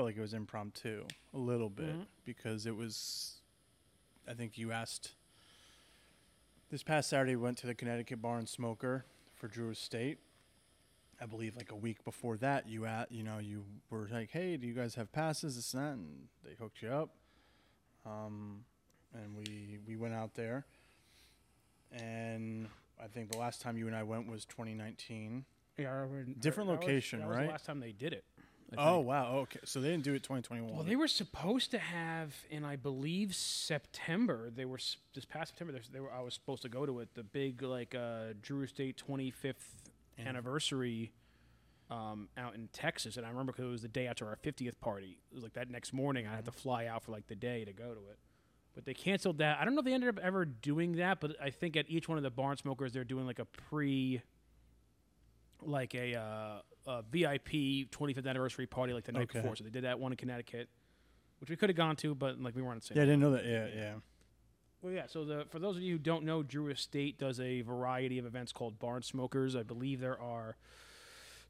felt like it was impromptu, a little bit, Mhm. because it was. I think you asked. This past Saturday, we went to the Connecticut Bar and Smoker for Drew Estate. I believe like a week before that, you at you know you were like, hey, do you guys have passes? This and that, and they hooked you up. Um, and we we went out there, and I think the last time you and I went was 2019. Yeah, Different that was- location, that was right? the last time they did it. Oh wow, okay, so they didn't do it 2021. Well, they were supposed to have in, I believe, September. They were s- this past September. there's- They were. I was supposed to go to it. The big like uh, Drew Estate 25th Yeah. anniversary um, out in Texas, and I remember because it was the day after our 50th party. It was like that next morning. I had to fly out for like the day to go to it. But they canceled that. I don't know if they ended up ever doing that, but I think at each one of the barn smokers, they're doing like a pre, like a, uh, a VIP 25th anniversary party like the night Okay. before. So they did that one in Connecticut, which we could have gone to, but like we weren't at the same Yeah, I didn't know that. Yeah, yeah. well, yeah. So the for those of you who don't know, Drew Estate does a variety of events called Barn Smokers. I believe there are.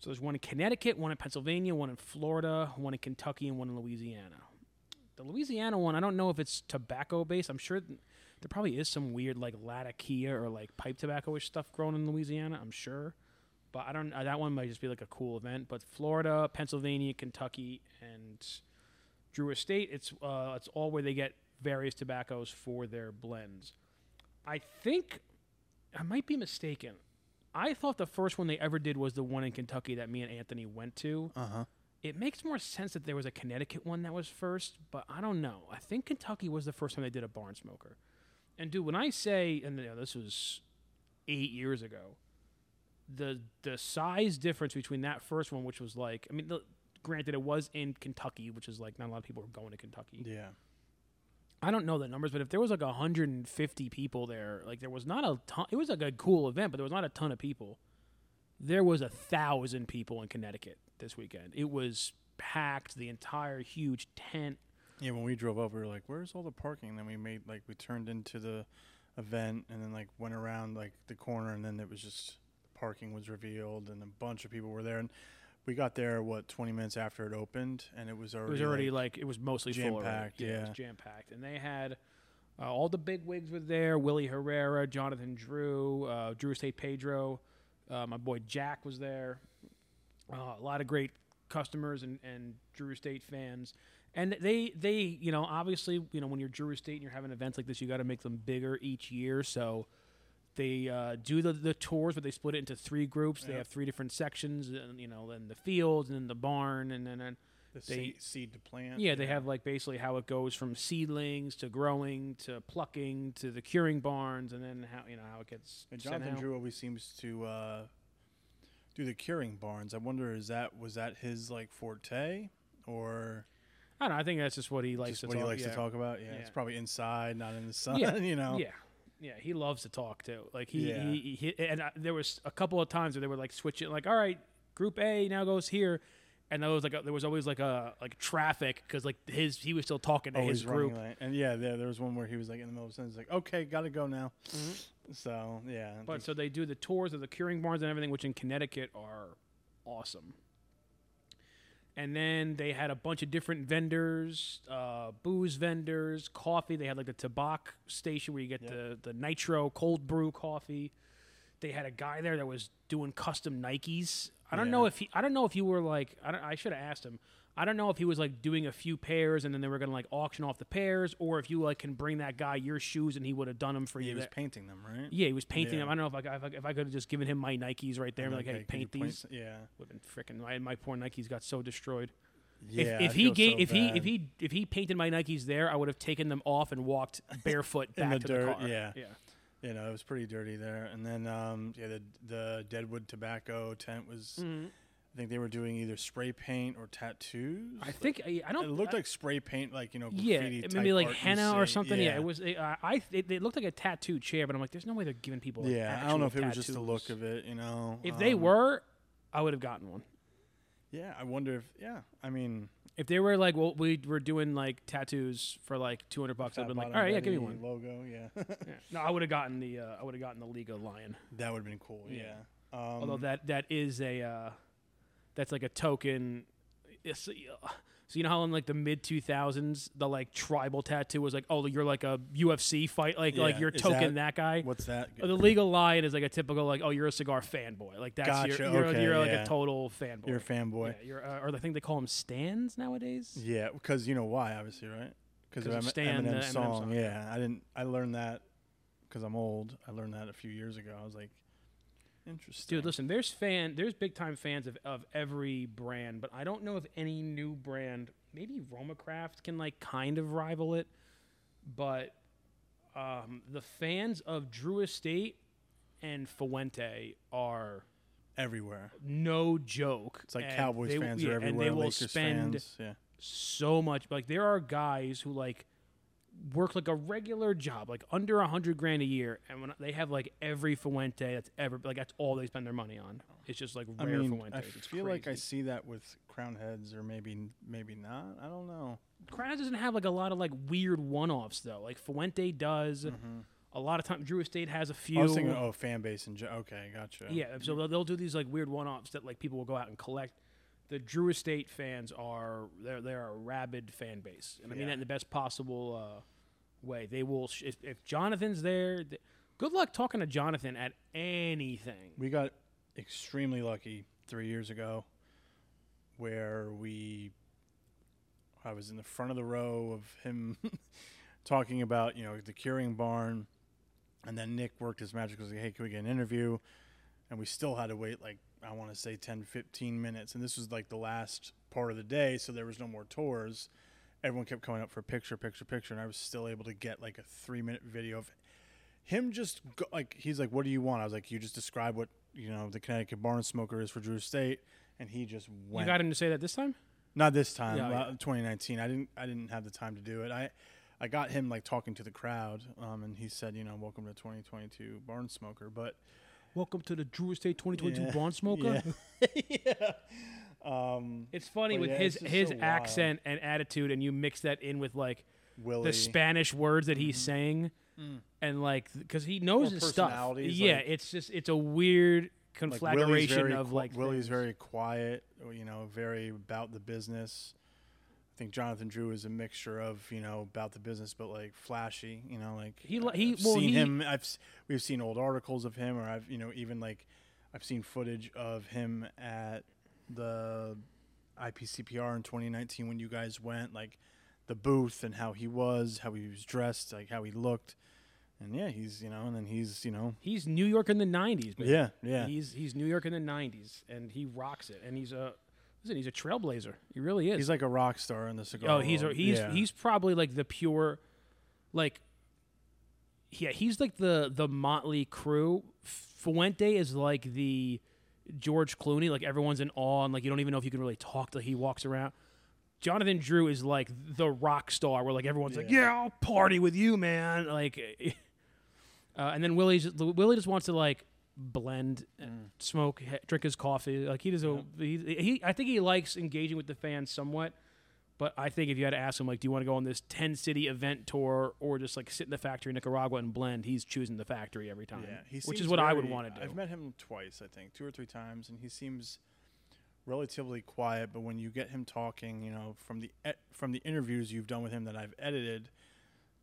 So there's one in Connecticut, one in Pennsylvania, one in Florida, one in Kentucky, and one in Louisiana. The Louisiana one, I don't know if it's tobacco based. I'm sure th- there probably is some weird like Latakia or like pipe tobacco-ish stuff grown in Louisiana. I'm sure, but I don't. Uh, that one might just be like a cool event. But Florida, Pennsylvania, Kentucky, and Drew Estate, it's uh, it's all where they get various tobaccos for their blends. I think I might be mistaken. I thought the first one they ever did was the one in Kentucky that me and Anthony went to. Uh huh. It makes more sense that there was a Connecticut one that was first, but I don't know. I think Kentucky was the first time they did a barn smoker. And dude, when I say, and you know, this was eight years ago, the the size difference between that first one, which was like, I mean, the, granted, it was in Kentucky, which is like not a lot of people were going to Kentucky. Yeah. I don't know the numbers, but if there was like 150 people there, like there was not a ton. It was like a cool event, but there was not a ton of people. There was a thousand people in Connecticut this weekend. It was packed. The entire huge tent. Yeah, when we drove up, we were like, "Where's all the parking?" then we made like we turned into the event, and then like went around like the corner, and then it was just parking was revealed, and a bunch of people were there. And we got there what 20 minutes after it opened, and it was already it was already like, it was mostly jam-packed, it yeah. was jam packed, and they had. Uh, all the big wigs were there. Willie Herrera, Jonathan Drew, uh, Drew Estate Pedro, uh, my boy Jack was there. Uh, a lot of great customers and, and Drew Estate fans. And they, they, you know, obviously, you know, when you're Drew Estate and you're having events like this, you got to make them bigger each year. So they uh, do the, the tours, but they split it into three groups. They Yep. have three different sections, and you know, then the fields and then the barn, and then, then the they- seed, seed to plant. yeah, they have like basically how it goes from seedlings to growing to plucking to the curing barns, and then how you know how it gets. And sent Jonathan out. Drew always seems to uh, do the curing barns. I wonder is that was that his like forte or I don't know. I think that's just what he likes just to what talk. he likes yeah. to talk about? Yeah, it's Yeah. probably inside, not in the sun. Yeah, you know. Yeah, yeah, he loves to talk too. Like he, Yeah. he, he and I, there was a couple of times where they were like switching, like, all right, Group A now goes here, and there was like a, there was always like a like traffic because like his he was still talking to Always his group. late. And yeah, there, there was one where he was like in the middle of a sentence, like, okay, gotta go now. So yeah, Mm-hmm. But so they do the tours of the curing barns and everything, which in Connecticut are awesome. And then they had a bunch of different vendors, uh, booze vendors, coffee. They had like the tobacco station where you get Yep. the, the nitro cold brew coffee. They had a guy there that was doing custom Nikes. I don't Yeah. know if he. I don't know if you were like. I, I should have asked him. I don't know if he was like doing a few pairs and then they were gonna like auction off the pairs, or if you like can bring that guy your shoes and he would have done them for you. He was painting them, right? Yeah, he was painting Yeah. them. I don't know if I, if I, if I could have just given him my Nikes right there, and like, like, hey, paint these. s- Yeah. Would have been freaking. My, my poor Nikes got so destroyed. Yeah. if, if he gave, so if he, if he, if he painted my Nikes there, I would have taken them off and walked barefoot In back the to dirt, the car. yeah. yeah. you know, it was pretty dirty there. And then, um, yeah, the the Deadwood Tobacco tent was. Mhm. I think they were doing either spray paint or tattoos. I think I, I don't. it looked I- like spray paint, like you know, Yeah, it maybe like henna or something. Yeah, it was. I, I it, it looked like a tattoo chair, but I'm like, there's no way they're giving people. Like, Yeah, I don't know if actual it was just the look of it, you know. If they um, were, I would have gotten one. yeah, I wonder if, yeah, I mean, If they were like, well, we were doing like tattoos for like 200 bucks, I'd been like, all right, yeah, give me one. logo. Yeah, Yeah. No, I would have gotten the. Uh, I would have gotten the Liga Lion. that would have been cool. Yeah. Yeah, um, Although that that is a uh, that's like a token. So you know how in like the mid two thousands, the like tribal tattoo was like, oh, you're like a UFC fight, like like Yeah, you're is token that- that, guy. What's that? Uh, The Liga Lion is like a typical like, oh, you're a cigar fanboy. Like that's Gotcha, your, you're, okay, you're like yeah. a total fanboy. You're a fanboy. Yeah, you're, uh, or I think they call them stands nowadays. Yeah, because you know why, obviously, right? Because of of Stan, the Eminem's Eminem song. song, Yeah, I didn't. I learned that because I'm old. I learned that a few years ago. I was like, interesting. Dude, listen, there's fan, there's big time fans of, of every brand, but I don't know if any new brand, maybe Romacraft can like kind of rival it, but um, the fans of Drew Estate and Fuente are everywhere. no joke. It's like and Cowboys they- fans yeah, are everywhere. and they will Lakers spend fans. Yeah. so much. Like there are guys who like work like a regular job, like under a hundred grand a year, and when they have like every Fuente that's ever like that's all they spend their money on. It's just like I rare mean, Fuentes. I It's feel like I crazy. see that with Crowned Heads, or maybe maybe not. I don't know. Crown doesn't have like a lot of like weird one-offs though. Like Fuente does. Mm-hmm. A lot of times, Drew Estate has a few. I was thinking, oh, fan base and okay, gotcha. Yeah, so they'll, they'll do these like weird one-offs that like people will go out and collect. The Drew Estate fans are they're they're a rabid fan base, and I mean Yeah. that in the best possible uh, way. They will sh- if, if Jonathan's there. th- good luck talking to Jonathan at anything. We got extremely lucky three years ago, where we, I was in the front of the row of him talking about you know the curing barn, and then Nick worked his magic. Was like, hey, can we get an interview? And we still had to wait like I want to say 10, 15 minutes, and this was like the last part of the day, so there was no more tours. Everyone kept coming up for picture, picture, picture, and I was still able to get like a three minute video of him just go, like he's like, "What do you want?" I was like, "You just describe what you know the Connecticut Barn Smoker is for Drew Estate," and he just went. You got him to say that this time. Not this time, Yeah, uh, yeah. 2019. I didn't. I didn't have the time to do it. I, I got him like talking to the crowd, um, and he said, "You know, welcome to 2022 Barn Smoker." But Welcome to the Drew Estate 2022 Yeah. Barn Smoker. yeah, yeah. Um, It's funny with yeah, his his so wild. accent and attitude, and you mix that in with like Willie. the Spanish words that he's saying, and like because he knows his stuff. Yeah, like- it's just it's a weird like conflagration very, of like Willie's things. very quiet, you know, very about the business. I think Jonathan Drew is a mixture of you know about the business, but like flashy, you know, like He I've he- well, seen he- him. I've we've seen old articles of him, or I've you know even like I've seen footage of him at the IPCPR in 2019 when you guys went, like the booth and how he was, how he was dressed, like how he looked, and yeah, he's you know, and then he's you know, He's New York in the '90s. Baby. yeah, yeah. He's he's New York in the '90s, and he rocks it. And he's a listen. He's a trailblazer. He really is. He's like a rock star in the cigar. oh, he's a, world. he's yeah. he's probably like the pure, like, yeah, he's like the the Mötley Crüe. Fuente is like the George Clooney. Like everyone's in awe, and like you don't even know if you can really talk till he walks around. Jonathan Drew is like the rock star, where like everyone's like, Yeah. "Yeah, I'll party with you, man." Like, uh, and then Willie's Willie just wants to like blend, uh, smoke, he- drink his coffee. Like he does a he, he. I think he likes engaging with the fans somewhat. But I think if you had to ask him, like, do you want to go on this 10 city event tour or just like sit in the factory in Nicaragua and blend, he's choosing the factory every time. Yeah, he which is what I would want to do. I've met him twice, I think, two or three times, and he seems relatively quiet. But when you get him talking, you know, from the e- from the interviews you've done with him that I've edited,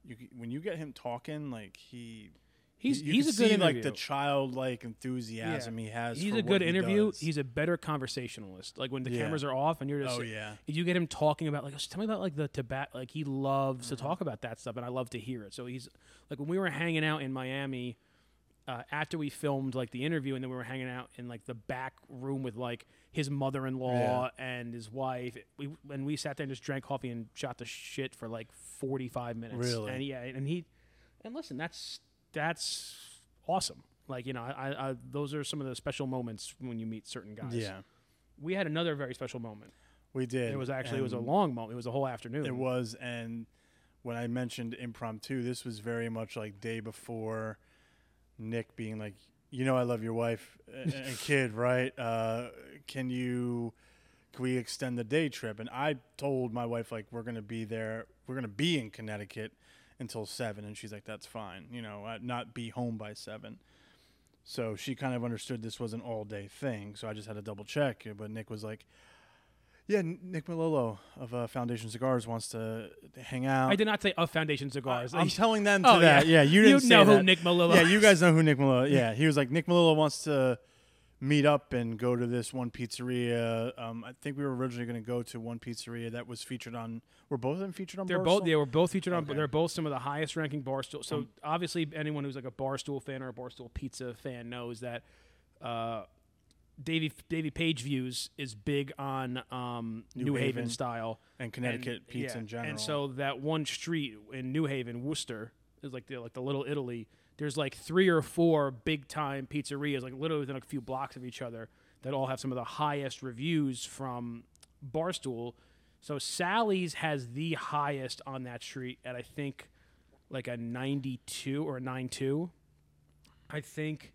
you when you get him talking, like he. He's you he's a good see, interview. like the childlike enthusiasm he has. He's a good he interview. does. He's a better conversationalist. Like when the Yeah. cameras are off and you're just oh yeah, you get him talking about like "Oh, tell me about like the tobacco like he loves Mm-hmm. to talk about that stuff and I love to hear it. So he's like when we were hanging out in Miami uh, after we filmed like the interview and then we were hanging out in like the back room with like his mother-in-law and his wife we and we sat there and just drank coffee and shot the shit for like 45 minutes Really? and yeah and he and listen that's that's awesome like you know I, I, those are some of the special moments when you meet certain guys yeah, we had another very special moment we did. it was actually it was a long moment. It was a whole afternoon. It was, and when I mentioned impromptu, this was very much like day before Nick being like, you know, I love your wife and and kid, right? Uh, can you, can we extend the day trip? And I told my wife like we're gonna be there, we're gonna be in Connecticut until seven, and she's like, that's fine, you know, uh, not be home by seven. So she kind of understood this was an all day thing. So I just had to double check. But Nick was like, "Yeah, Nick Melillo of uh, Foundation Cigars wants to hang out." I did not say of Foundation Cigars. I'm telling them to Oh, that. yeah. Yeah, you You didn't say know who. Nick Melillo Yeah, you guys know who Nick Melillo. Yeah, he was like Nick Melillo wants to meet up and go to this one pizzeria. Um, I think we were originally going to go to one pizzeria that was featured on. Were both of them featured on? They're Barstool? both. They were both featured on. Okay. They're both some of the highest ranking barstool. So Um, obviously, anyone who's like a barstool fan or a barstool pizza fan knows that uh, Davy Davy Page Views is big on um, New New, Haven. Haven. style and Connecticut and, pizza yeah, in general. And so that one street in New Haven, Wooster, is like the like the Little Italy. There's like three or four big time pizzerias, like literally within a few blocks of each other, that all have some of the highest reviews from Barstool. So Sally's has the highest on that street at I think like a 92 or a 92. I think.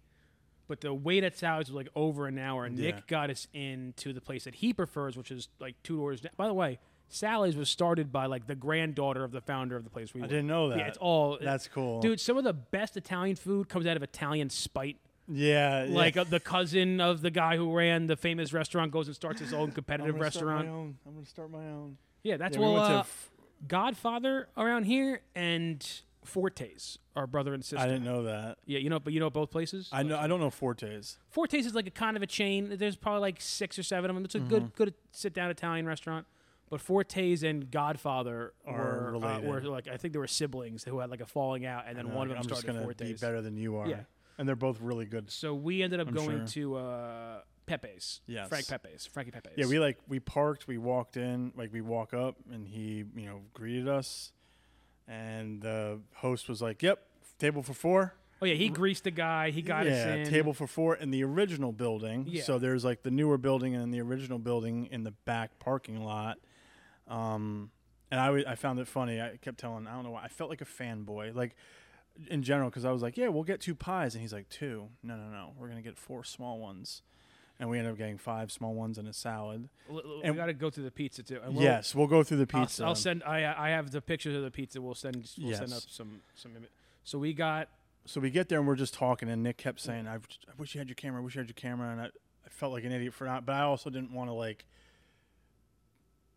But the wait at Sally's was like over an hour. And Yeah. Nick got us into the place that he prefers, which is like two doors down. By the way, Sally's was started by like the granddaughter of the founder of the place we I didn't know that. Yeah, it's all That's cool, dude. Some of the best Italian food comes out of Italian spite. Yeah, yeah. Like uh, the cousin of the guy who ran the famous restaurant goes and starts his own competitive I'm competitive gonna start my restaurant. own. I'm gonna start my own. Yeah, that's Yeah, we well, went to uh, f- Godfather around here and Fortes, our brother and sister. I didn't know that. Yeah, you know, but you know both places. I know. I don't know Fortes. Fortes is like a kind of a chain. There's probably like six or seven of them. It's a Mm-hmm. good, good sit down Italian restaurant. But Fortes and Godfather Are were, uh, related. were like I think they were siblings who had like a falling out, and then one of them I'm just started gonna Fortes. be better than you are. Yeah. and they're both really good. So we ended up I'm going sure. to uh, Pepe's. Yes. Frank Pepe's. Frankie Pepe's. Yeah, we like we parked, we walked in, like we walk up, and he, you know, greeted us, and the host was like, "Yep, table for four. Oh yeah, he greased the guy. He got us yeah, in. table for four in the original building. Yeah. So there's like the newer building and then the original building in the back parking lot. Um, and I I found it funny. I kept telling, I don't know why, I felt like a fanboy, like in general, because I was like, yeah, we'll get two pies, and he's like, two. No, no, no, we're gonna get four small ones, and we ended up getting five small ones and a salad. L- l- we and- got to go through the pizza too. And we'll- yes, we'll go through the I'll, pizza. I'll send. I I have the pictures of the pizza. We'll send. We'll send Yes. up some some. So we got. so we get there and we're just talking, and Nick kept saying, I, I wish you had your camera. I wish you had your camera, and I, I felt like an idiot for not. But I also didn't want to like.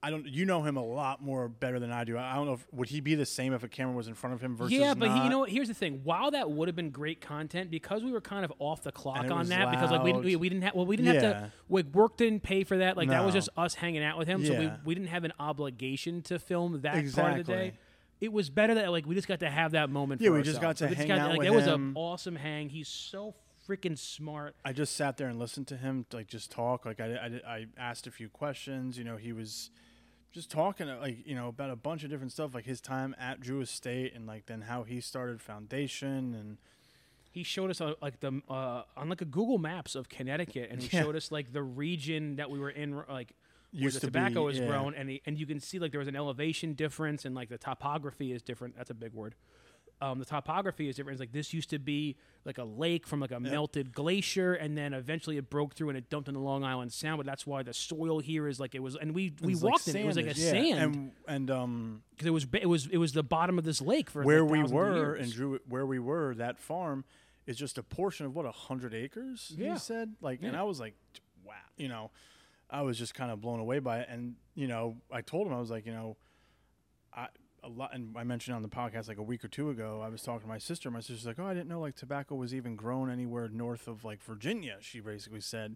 I don't. You know him a lot more better than I do. I don't know. if Would he be the same if a camera was in front of him versus Yeah, but he, you know what? Here's the thing. While that would have been great content, because we were kind of off the clock on that, because like we, we, we didn't have well we didn't have to like work didn't pay for that. Like that was just us hanging out with him, so we, we didn't have an obligation to film that part of the day. It was better that like we just got to have that moment. Yeah, we just got to We hang got out like, with It was an awesome hang. He's so freaking smart. I just sat there and listened to him like just talk. Like I, I, I asked a few questions. You know, he was just talking uh, like you know about a bunch of different stuff, like his time at Drew Estate and like then how he started Foundation and he showed us uh, like the uh, on like a Google Maps of Connecticut, and he Yeah. showed us like the region that we were in, like where Used the to tobacco be, was yeah. grown, and he, and you can see like there was an elevation difference, and like the topography is different. That's a big word. Um, the topography is different. It's like this used to be like a lake from like a melted glacier, and then eventually it broke through and it dumped into Long Island Sound. But that's why the soil here is like it was, and we we It's like walked in it. It was like a yeah. sand and and um because it was it was it was the bottom of this lake for where like, we were and Drew where we were that farm is just a portion of what a hundred acres Yeah. he said like and I was like wow you know I was just kind of blown away by it and you know I told him I was like you know a lot and I mentioned on the podcast like a week or two ago I was talking to my sister my sister's like oh I didn't know like tobacco was even grown anywhere north of like Virginia she basically said.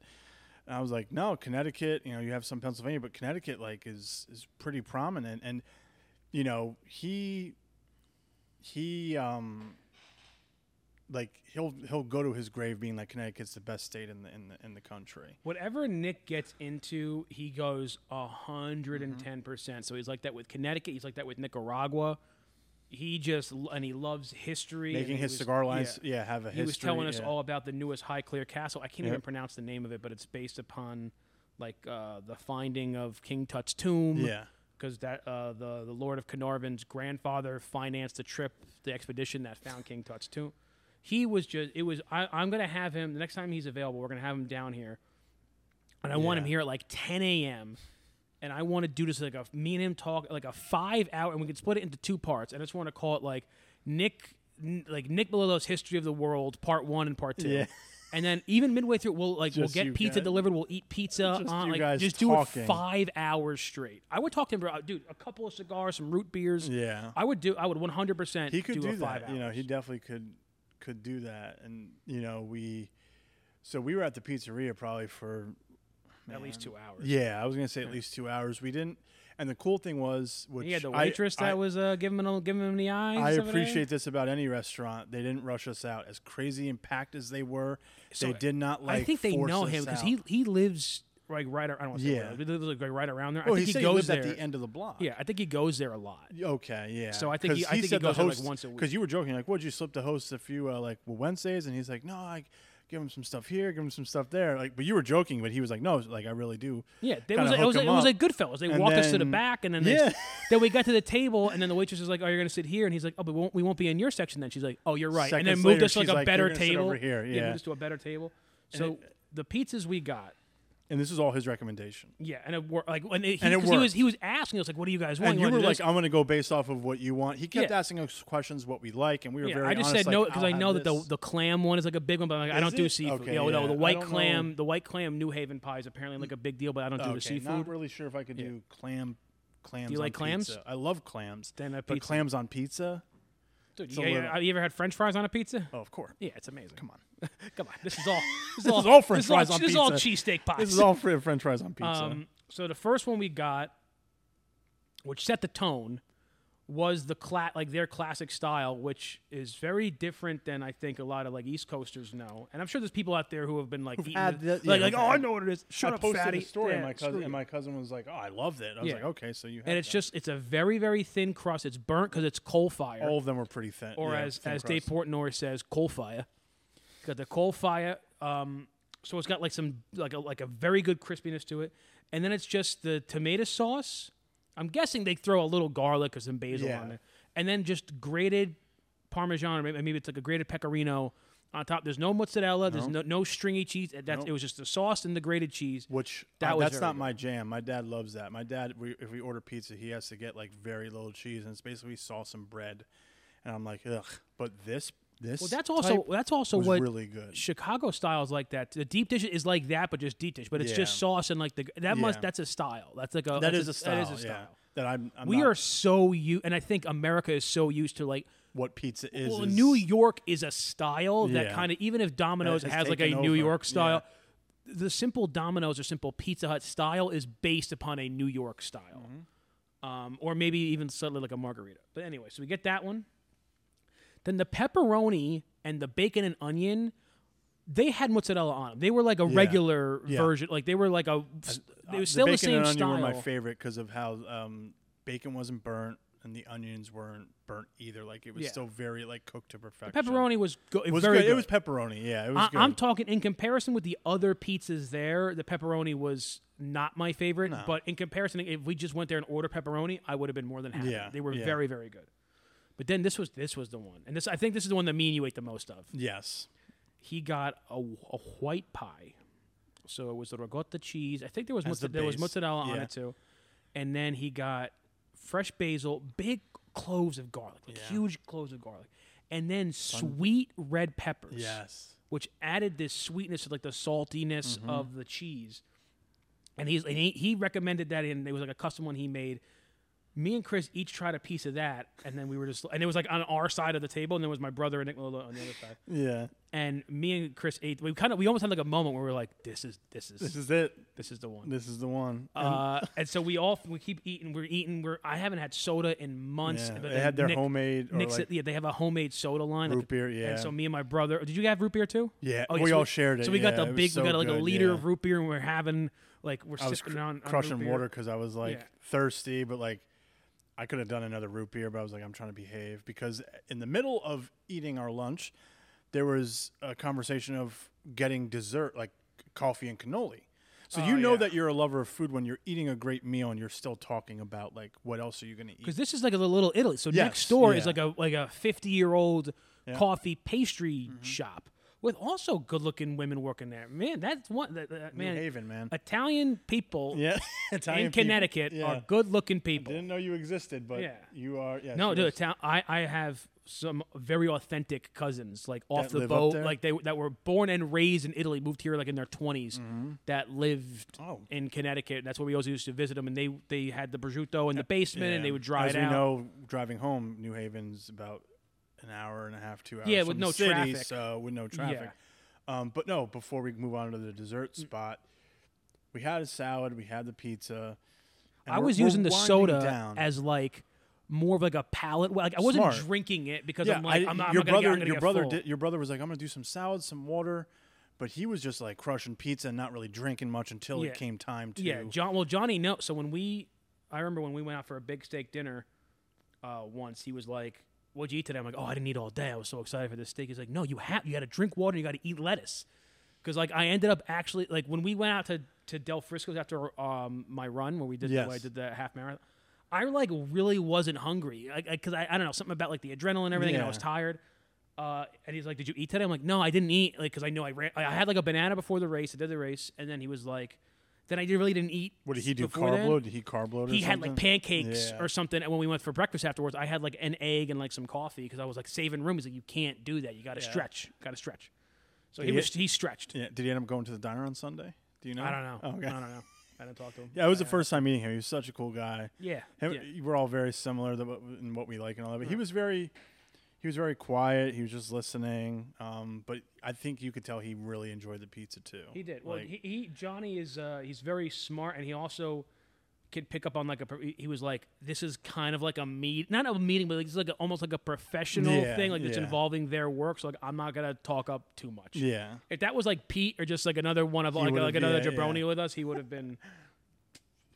And I was like no Connecticut you know you have some Pennsylvania but Connecticut like is is pretty prominent. And you know he he um like he'll he'll go to his grave being like Connecticut's the best state in the in the in the country. Whatever Nick gets into, he goes a hundred and ten percent. So he's like that with Connecticut. He's like that with Nicaragua. He just and he loves history. Making he his was- cigar lines, yeah. yeah, have a history. He was telling us yeah. all about the newest Highclere Castle. I can't Yep. even pronounce the name of it, but it's based upon like uh, the finding of King Tut's tomb. Yeah, because that uh, the the Lord of Carnarvon's grandfather financed the trip, the expedition that found King Tut's tomb. He was just it was. I, I'm gonna have him the next time he's available. We're gonna have him down here, and I want him here at like 10 a.m. And I want to do this like a me and him talk like a five hour, and we can split it into two parts. And I just want to call it like Nick, n- like Nick Melillo's History of the World, Part One and Part Two. Yeah. And then even midway through, we'll like we'll get pizza guys. delivered. We'll eat pizza Just on like just do talking. it five hours straight. I would talk to him about uh, dude a couple of cigars, some root beers. Yeah. I would do. I would 100. percent he could do, do, a five that. You know, he definitely could could do that. And you know, we so we were at the pizzeria probably for at least two hours. yeah, I was gonna say at least two hours. We didn't. And the cool thing was, which He had the waitress I, that was uh, giving him giving him the eyes. I appreciate this about any restaurant. They didn't rush us out. As crazy and packed as they were, So, they did not like. I think they know him because he he lives like right. I don't want to say Yeah. he like right around there. Oh, I he think said he he goes lived there at the end of the block. Yeah, I think he goes there a lot. Okay, yeah. So I think he- I think he said the goes there, like, host- once a week. Because you were joking, like, "Would you slip the host a few uh, like well, Wednesdays?" And he's like, "No, I give him some stuff here, give him some stuff there." Like, but you were joking, but he was like, "No, like I really do." Yeah, Kinda was a, it was him it was like Goodfellas. They And walked us to the back, and then they, Yeah. then we got to the table, and then the waitress was like, "Oh, you're gonna sit here," and he's like, "Oh, but we won't, we won't be in your section then." She's like, "Oh, you're right," and then moved later, us to like a like, better "You're gonna sit table. over here, yeah. moved us to a better table. So the pizzas we got, And this is all his recommendation. yeah, and it worked. like when it, he, And it 'cause he was worked. he was asking us like, "What do you guys want?" And you wanna were like, this? "I'm going to go based off of what you want." He kept Yeah. asking us questions what we like, and we were Yeah, very. I just honest, said no because "I'll I know that the this." the clam one is like a big one, but like, I don't do seafood. Okay, you know, yeah. the white clam, know. the white clam New Haven pie is apparently like mm. a big deal, but I don't do okay, the seafood. Not really sure if I could do clam. Clams. Do you like clams? pizza. I love clams. Then a but clams on pizza? Dude, you, little- have you ever had French fries on a pizza? Oh, of course. Yeah, it's amazing. Come on. Come on, this is all. This This is all all French this is all- fries on pizza. This is all cheesesteak pies. This is all French fries on pizza. Um, so the first one we got, which set the tone, was the cla- like their classic style, which is very different than I think a lot of like East Coasters know. And I'm sure there's people out there who have been like eating had this- the- yeah, like, like oh I know what it is. Shut I up, posted fatty. a story, Yeah, and my cousin and my cousin was like, "Oh, I loved it." I was Yeah. like, "Okay, so you." Have and it's that." just it's a very very thin crust. It's burnt because it's coal fire. all of them were pretty thin. or yeah, as thin as Dave crust. Portnoy says, coal fire. Got the coal fire. Um, so it's got like some like a like a very good crispiness to it, and then it's just the tomato sauce. I'm guessing they throw a little garlic or some basil Yeah. on there, and then just grated Parmesan, or maybe, maybe it's like a grated pecorino on top. There's no mozzarella. There's no no stringy cheese. Nope. it was just the sauce and the grated cheese. Which That uh, was that's not good. my jam. My dad loves that. My dad, we, if we order pizza, he has to get like very little cheese, and it's basically sauce and bread. And I'm like, ugh. But this, this. Well, that's also that's also what really good. Chicago style is like that. The deep dish is like that, but just deep dish. But it's just sauce and like the that must that's a style. That's like a that's is a style. That is a Yeah. That I'm. I'm we not- are so used, and I think America is so used to like. what pizza is. Well, is- New York is a style that kind of even if Domino's has like a taken New. York style, Yeah. the simple Domino's or simple Pizza Hut style is based upon a New York style, Mm-hmm. um, or maybe even slightly like a margarita. But anyway, so we get that one. Then the pepperoni and the bacon and onion, they had mozzarella on them. They were like a Yeah. regular Yeah. version. Like they were like a. They Uh, were still the, bacon same and onion style. were my favorite because of how um, bacon wasn't burnt and the onions weren't burnt either. Like it was Yeah. still very like cooked to perfection. The Pepperoni was, go- it was very good. good. It was pepperoni. Yeah, it was I, good. I'm talking in comparison with the other pizzas there. The pepperoni was not my favorite, No. but in comparison, if we just went there and ordered pepperoni, I would have been more than happy. Yeah, they were very, very good. But then this was this was the one, and this I think this is the one that me and you ate the most of. yes. He got a, a white pie, so it was the ricotta cheese. I think there was As the there was mozzarella on it too, and then he got fresh basil, big cloves of garlic, like Yeah. huge cloves of garlic, and then sweet red peppers Yes. which added this sweetness to like the saltiness Mm-hmm. of the cheese. And he's and he, he recommended that and it was like a custom one he made. Me and Chris each tried a piece of that, and then we were just and it was like on our side of the table, and there was my brother and Nick Melillo on the other side. Yeah. And me and Chris ate. We kind of we almost had like a moment where we are like, "This is this is This is it. this is the one." This is the one. Uh, and so we all we keep eating. We're eating. We're I haven't had soda in months. yeah, but they had their Nick, homemade or Nick said- like yeah, they have a homemade soda line. root beer. Yeah. and so me and my brother, did you have root beer too? yeah. Oh, we so all shared it. So we got the big, so we got like a liter yeah. of root beer, and we're having like we're I was sipping cr- on, on crushing water because I was like Yeah. thirsty, but like I could have done another root beer, but I was like, I'm trying to behave because in the middle of eating our lunch, there was a conversation of getting dessert like coffee and cannoli. So Oh, you know yeah. that you're a lover of food when you're eating a great meal and you're still talking about like what else are you going to eat? because this is like a little Italy. So Yes, next door is like a like a fifty year old Yeah. Mm-hmm. coffee pastry shop with also good looking women working there. Man, that's one that, that- New. Haven, man. Italian people yeah, Italian in people. Connecticut Yeah. are good looking people. Didn't know you existed, but Yeah. you are. Yeah, No, dude, Ital- I I have some very authentic cousins, like off That the boat, like they that were born and raised in Italy, moved here like in their 20s, mm-hmm. that lived Oh. in Connecticut. That's where we always used to visit them, and they they had the prosciutto in the basement, and they would dry As we out. know, driving home, New Haven's about an hour and a half, two hours. Yeah, with no city, traffic. So with no traffic. Um, but no, before we move on to the dessert Mm. spot, we had a salad, we had the pizza. I was using the soda down. as like more of like a palate. Like I wasn't Smart. drinking it because yeah, I'm like I- I'm not. your I'm not get- brother, gonna your brother, did, your brother was like, "I'm gonna do some salad, some water," but he was just like crushing pizza and not really drinking much until Yeah. it came time to. Yeah, John. Well, Johnny, no. So when we, I remember when we went out for a big steak dinner, uh, once he was like, "What'd you eat today?" I'm like, "Oh, I didn't eat all day. I was so excited for this steak." He's like, "No, you have. You got to drink water. You got to eat lettuce." Because like I ended up actually like when we went out to to Del Frisco's after um my run where we did Yes. where I did the half marathon. I like really wasn't hungry because I, I, don't know something about like the adrenaline and everything and I was tired. Uh, and he's like, "Did you eat today?" I'm like, "No, I didn't eat." Like, because I know I ran. I had like a banana before the race. I did the race, and then he was like, "Then I really didn't eat." What did he do? Carb then. load? Did he carb load? He had like pancakes Yeah. or something. And when we went for breakfast afterwards, I had like an egg and like some coffee because I was like saving room. He's like, "You can't do that. You got to Yeah. stretch. Got to stretch." So Did he was he stretched. Yeah. Did he end up going to the diner on Sunday? Do you know? I don't know. Oh, okay. I don't know. I didn't talk to him. Yeah, it was the first time meeting him. He was such a cool guy. Yeah. Him, yeah. We're all very similar in what we like and all that. But he was very, he was very quiet. He was just listening. Um, but I think you could tell he really enjoyed the pizza too. He did. Well, Like, he, he Johnny is uh, he's very smart, and he also could pick up on like a. he- was like, this is kind of like a meet, not a meeting, but like, it's like a, almost like a professional Yeah, thing, like it's yeah. involving their work. So like, I'm not gonna talk up too much. yeah. If that was like Pete or just like another one of like, like another yeah, jabroni with us, he would have been.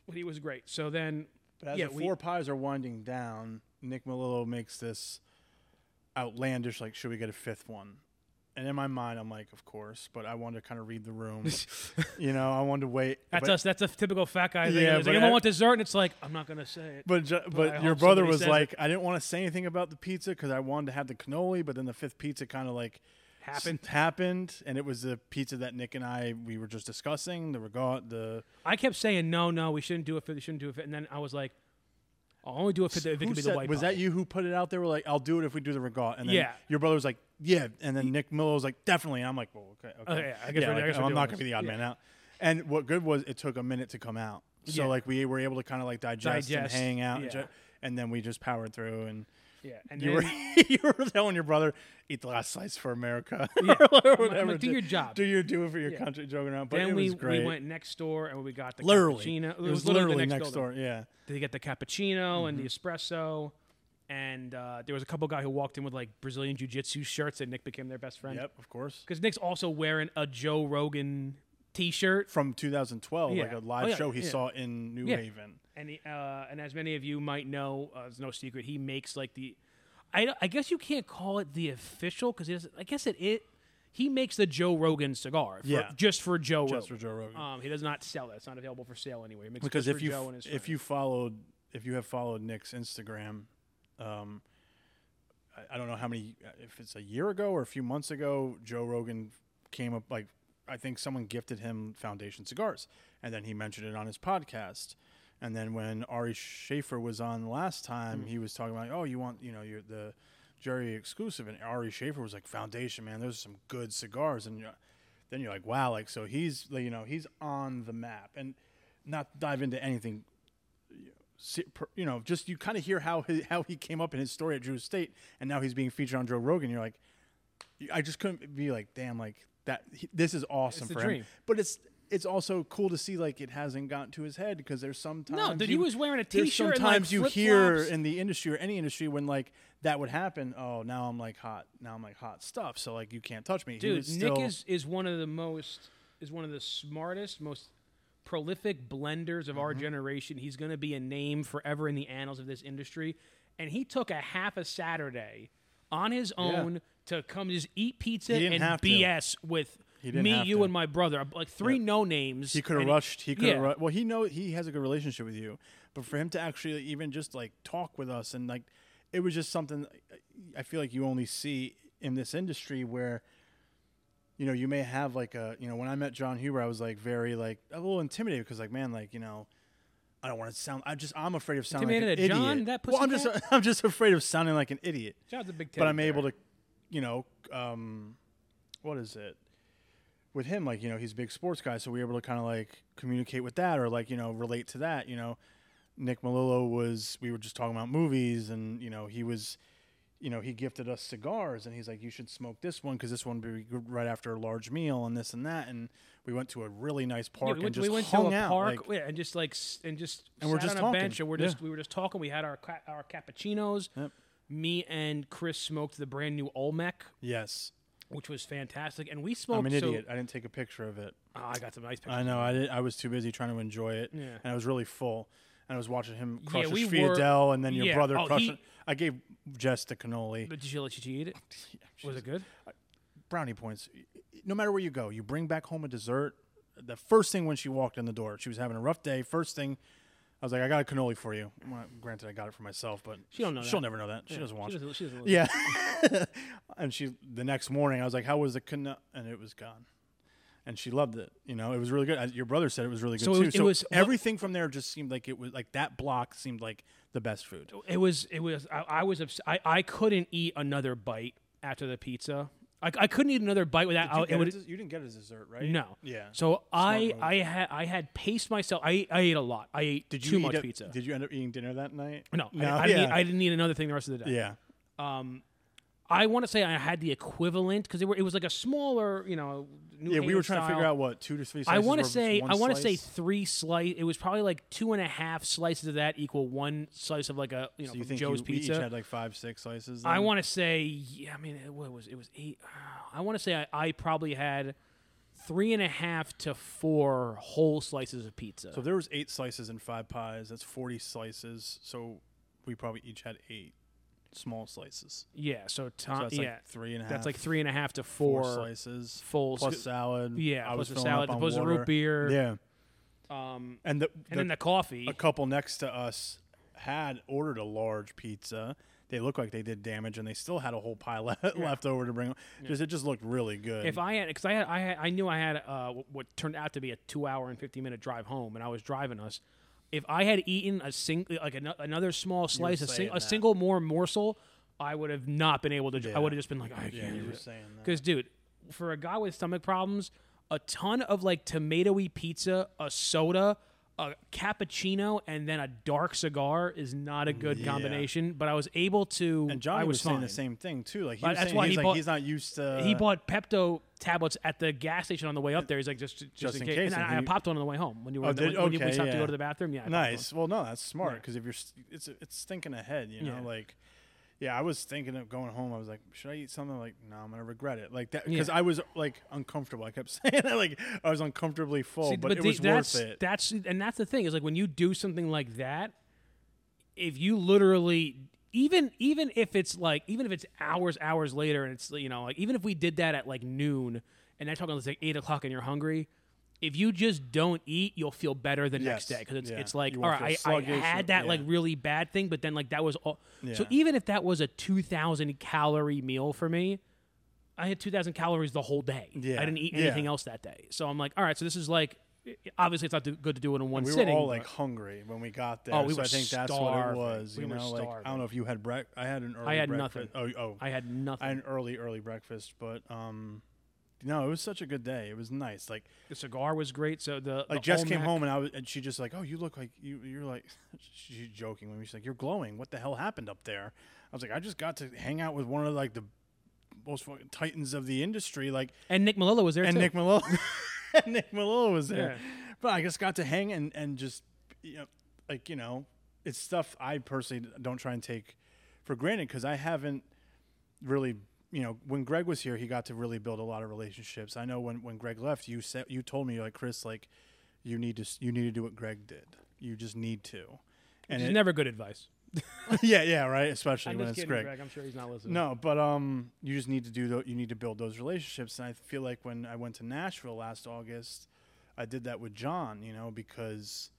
But he was great. So then, But as Yeah, the we- four pies are winding down, Nick Melillo makes this outlandish, like, should we get a fifth one? And in my mind, I'm like, of course, but I wanted to kind of read the room. you know, I wanted to wait. that's but, us. That's a typical fat guy thing. Yeah, It's but like, I- want dessert? And it's like, I'm not gonna say it. But ju- I but your brother was says it. like, I didn't want to say anything about the pizza because I wanted to have the cannoli, but then the fifth pizza kind of like s- Happened. happened, and it was the pizza that Nick and I we were just discussing. The regard the I kept saying no, no, we shouldn't do it. For, we shouldn't do it. For, and then I was like, I'll only do it for the, if it can be said- the white. was pie. that you who put it out there? We're like, I'll do it if we do the regat. And then Yeah. your brother was like, yeah. And then Nick Melillo was like, definitely. And I'm like, well, okay, okay. Okay, yeah, I guess I like, I'm doing not gonna be the odd Yeah. man out. And what good was it took a minute to come out. So Yeah. like we were able to kind of like digest, Digest, and hang out, and, ju- and then we just powered through. And Yeah, and you then, were you were telling your brother, eat the last slice for America. Yeah. or I'm whatever. like, do your job. Do your do it for your Yeah. country, joking around. But then it we, was great. we went next door and we got the literally. cappuccino. It was literally next building. door. Yeah. Did get the cappuccino and Mm-hmm. the espresso, and uh, there was a couple guy who walked in with like Brazilian jiu-jitsu shirts, and Nick became their best friend. Yep. Of course. Because Nick's also wearing a Joe Rogan T-shirt, From 2012, like a live Oh, yeah, show he yeah. saw in New Yeah. Haven. And he, uh, and as many of you might know, uh, it's no secret he makes like the. I, I guess you can't call it the official because I guess it it he makes the Joe Rogan cigar for, Yeah. just for Joe Just for Joe Rogan. Um, he does not sell it. It's not available for sale anywhere. He makes it because if for you Joe f- and his if you followed if you have followed Nick's Instagram, um, I, I don't know how many if it's a year ago or a few months ago, Joe Rogan came up like I think someone gifted him Foundation cigars, and then he mentioned it on his podcast. And then when Ari Shaffir was on last time, Mm. he was talking about, oh, you want you know you're the Jerry exclusive, and Ari Shaffir was like, Foundation, man, those are some good cigars, and you're, then you're like, wow, like so he's like, you know he's on the map, and not dive into anything you know, just you kind of hear how he, how he came up in his story at Drew Estate, and now he's being featured on Joe Rogan. You're like, I just couldn't be like, damn, like that. He, this is awesome for dream. him. But it's it's also cool to see like it hasn't gotten to his head because there's sometimes no, dude, he you- was wearing a there's T-shirt. sometimes and, like, you hear flip-flops. in the industry or any industry when like that would happen. Oh, now I'm like hot. Now I'm like hot stuff. So like you can't touch me. He Dude, Nick is is one of the most is one of the smartest, most prolific blenders of our Mm-hmm. generation. He's going to be a name forever in the annals of this industry. And he took a half a Saturday on his own to come just eat pizza and have to. BS with He didn't me, have you, to. and my brother. Like three no names. He could have and rushed. He could have. yeah. Ru- well, he know he has a good relationship with you, but for him to actually even just like talk with us and like, it was just something. I feel like you only see in this industry where, you know, you may have like a you know when I met John Huber, I was like very like a little intimidated because like man like you know, I don't want to sound. I just I'm afraid of sounding like an idiot. John, that well, I'm just pussycat? I'm just afraid of sounding like an idiot. John's a big. but I'm able to, you know, um, what is it? With him, like you know, he's a big sports guy, so we were able to kind of like communicate with that, or like you know, relate to that. You know, Nick Melillo was. We were just talking about movies, and you know, he was, you know, he gifted us cigars, and he's like, you should smoke this one because this one would be good right after a large meal, and this and that, and we went to a really nice Yeah, park we went, and just we went hung to a out, park like- yeah, and just like s- and just And we're just on a talking. bench and we're Yeah. we were just talking. We had our ca- our cappuccinos. Yep. Me and Chris smoked the brand new Olmec, yes, which was fantastic, and we smoked. I'm an so- idiot. I didn't take a picture of it. Oh, I got some nice pictures. I know. I did. I was too busy trying to enjoy it, Yeah. and I was really full. And I was watching him Yeah, crush we his were- and then your yeah. brother Oh, crush he-. I gave Jess the cannoli. But did she let you eat it? Was it good? brownie points. No matter where you go, you bring back home a dessert. The first thing when she walked in the door, she was having a rough day. First thing, I was like, "I got a cannoli for you." Well, granted, I got it for myself, but She don't know She'll that. never know that. She doesn't watch. She doesn't, she doesn't Yeah. and she the next morning, I was like, "How was the cannoli?" And it was gone. And she loved it. You know, it was really good. Your brother said it was really good So it too. was- it was- everything from there just seemed like it was like that block seemed like the best food. It was. It was. I, I was. Obs- I, I couldn't eat another bite after the pizza. I, I couldn't eat another bite without. Did you, I, it would, you didn't get a dessert, right? no. Yeah. So I move. I had I had paced myself. I I ate a lot. I ate Did you too much it- pizza. Did you end up eating dinner that night? no, No, I, I, didn't yeah. eat, I didn't eat another thing the rest of the day. Yeah. Um, I want to say I had the equivalent because it, it was like a smaller, you know. New Yeah, we were trying to figure out what two to three. I Slices want to say I want to say three slice. It was probably like two and a half slices of that equal one slice of like a you know So you think Joe's you, we each had like five, six slices? I want to say yeah. I mean, it, what was it was eight. I want to say I, I probably had three and a half to four whole slices of pizza. So if there was eight slices and five pies. That's forty slices. So we probably each had eight small slices. yeah, so, So that's yeah, like three and a half. that's like three and a half to four, four, slices full plus sc- salad. Yeah, I plus was filling salad, plus water. root beer. Yeah, Um, and the, and then the coffee. a couple next to us had ordered a large pizza. They looked like they did damage, and they still had a whole pie le- left over to bring. Just it just looked really good. If I had, because I had, I had, I knew I had uh, what- what turned out to be a two-hour and fifty-minute drive home, and I was driving us. If I had eaten a single, like ano- another small slice, a, sing, saying a that. single more morsel, I would have not been able to. I Yeah. would have just been like, I yeah, can't. you were saying that. Because, dude, for a guy with stomach problems, a ton of like tomatoey pizza, a soda, a cappuccino, and then a dark cigar is not a good Yeah. combination. But I was able to. And Johnny I was, was saying fine. the same thing too. Like he But was that's saying why he's he like bought- he's not used to. he bought Pepto tablets at the gas station on the way up there. He's like, just, just, Just in in case. case, And and I, I popped one on the way home when you were Oh, when, did- when you- we okay, stopped to go to the bathroom. Yeah, Nice. Well, no, that's smart Yeah. because if you're, it's it's thinking ahead. You know, Yeah. like, yeah, I was thinking of going home. I was like, should I eat something? Like, no, I'm gonna regret it. Like that because Yeah. I was like uncomfortable. I kept saying that, like I was uncomfortably full, See, but, it the- was worth it. That's and that's the thing is like when you do something like that, if you literally even even if it's like even if it's hours hours later and it's you know like even if we did that at like noon and I'm talking it's like eight o'clock and you're hungry. If you just don't eat, you'll feel better the next Yes. day because it's Yeah. it's like all right, I, I had that like really bad thing, but then like that was all. So even if that was a two thousand calorie meal for me, I had 2,000 calories the whole day. Yeah. I didn't eat Yeah. anything else that day. So I'm like, all right, so this is like, obviously it's not good to do it in one sitting. we were all like hungry when we got there. Oh, we so were I think that's what it starving. was. We you were know, like I don't know if you had break. I had an early. I had breakfast. nothing. Oh, oh, I had nothing. I had an early, early breakfast, but um, no, it was such a good day. It was nice. Like the cigar was great. So the like the Jess came home and I was, and she just like, oh, you look like you. You're like, she's joking with me. She's like, you're glowing. What the hell happened up there? I was like, I just got to hang out with one of like the most fucking titans of the industry, like and Nick Melillo was there and too. Nick Malone. Nick Malone was there, Yeah. but I just got to hang and and just you know, like you know, it's stuff I personally don't try and take for granted because I haven't really. You know, when Greg was here, he got to really build a lot of relationships. I know when, when Greg left, you said you told me like Chris, like you need to you need to do what Greg did. You just need to. And Which is it- never good advice. yeah, yeah, right. Especially I'm when it's kidding, Greg. Greg. I'm sure he's not listening. No, but um, you just need to do tho- you need to build those relationships, and I feel like when I went to Nashville last August, I did that with John, you know, because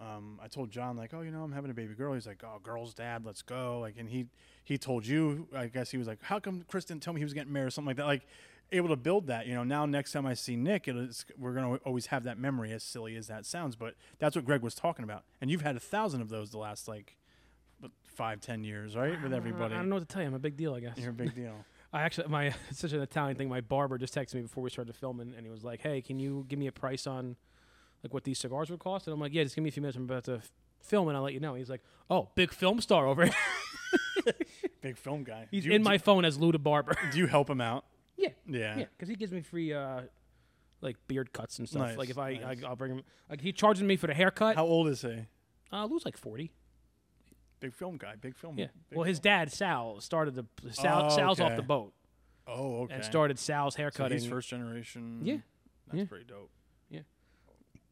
um, I told John like, oh, you know, I'm having a baby girl. He's like, oh, girl's dad, let's go. Like, and he he told you, I guess he was like, how come Chris didn't tell me he was getting married or something like that. Like, able to build that. You know, now next time I see Nick, it's, we're going to always have that memory, as silly as that sounds. But that's what Greg was talking about. And you've had a thousand of those the last like five, ten years, right? With everybody. I don't know what to tell you. I'm a big deal, I guess. You're a big deal. I actually, my it's such an Italian thing. My barber just texted me before we started filming, and he was like, "Hey, can you give me a price on like what these cigars would cost?" And I'm like, "Yeah, just give me a few minutes. I'm about to f- film, and I'll let you know." He's like, "Oh, big film star over here." big film guy. He's Do you- in my phone as Luda Barber. Do you help him out? yeah, Yeah. yeah, because he gives me free uh like beard cuts and stuff. Nice, like if I, nice. I I'll bring him like he charges me for the haircut. How old is he? uh, lose like forty. Big film guy. Big film. Yeah. big Well, his film. dad Sal started the Sal, Oh, Sal's off the boat Oh, okay. and started Sal's So haircutting. he's first generation. Yeah. That's Yeah. pretty dope. Yeah.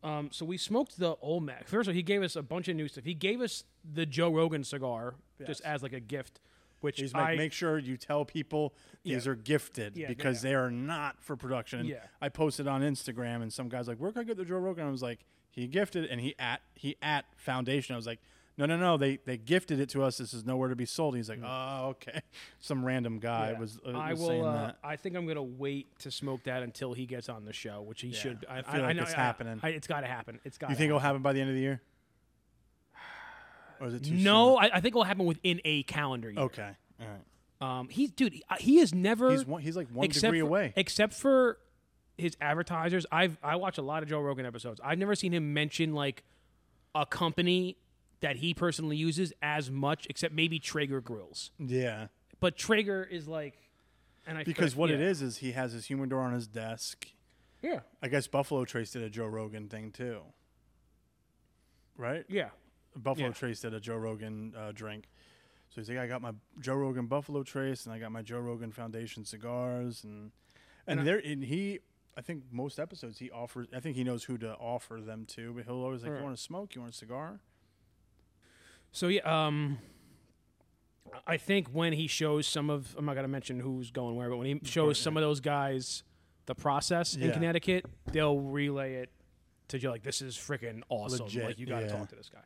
Um, so we smoked the Olmec. First of all, he gave us a bunch of new stuff. He gave us the Joe Rogan cigar just as like a gift, which He's I like, make sure you tell people these Yeah. are gifted Yeah, because yeah. they are not for production. Yeah. I posted on Instagram, and some guys like, where can I get the Joe Rogan? I was like, he gifted, and he at he at Foundation. I was like, no, no, no, they they gifted it to us. This is nowhere to be sold. He's like, oh, okay. Some random guy Yeah. was, uh, I was will. saying Uh, that. I think I'm gonna wait to smoke that until he gets on the show, which he should. I feel like know, it's happening. I, it's got to happen. It's got. You think it'll happen by the end of the year? Or is it too soon? No, I, I think it'll happen within a calendar year. Okay. All right. Um, he's dude. He, he is never. He's one, he's like one except degree for, away. Except for his advertisers, I've I watch a lot of Joe Rogan episodes. I've never seen him mention like a company that he personally uses as much, except maybe Traeger grills. Yeah. But Traeger is like, and I Because what it yeah. is is he has his humidor on his desk. yeah, I guess Buffalo Trace did a Joe Rogan thing too. Right? yeah, Buffalo Yeah. Trace did a Joe Rogan uh, drink. So he's like, I got my Joe Rogan Buffalo Trace, and I got my Joe Rogan Foundation cigars, and and, And there, and he, I think most episodes he offers. I think he knows who to offer them to, but he'll always like, Right. you want to smoke? You want a cigar? So yeah, um, I think when he shows some of, I'm not gonna mention who's going where, but when he shows some of those guys the process in Yeah. Connecticut, they'll relay it to you like, this is freaking awesome. Legit, like you got to yeah. talk to this guy.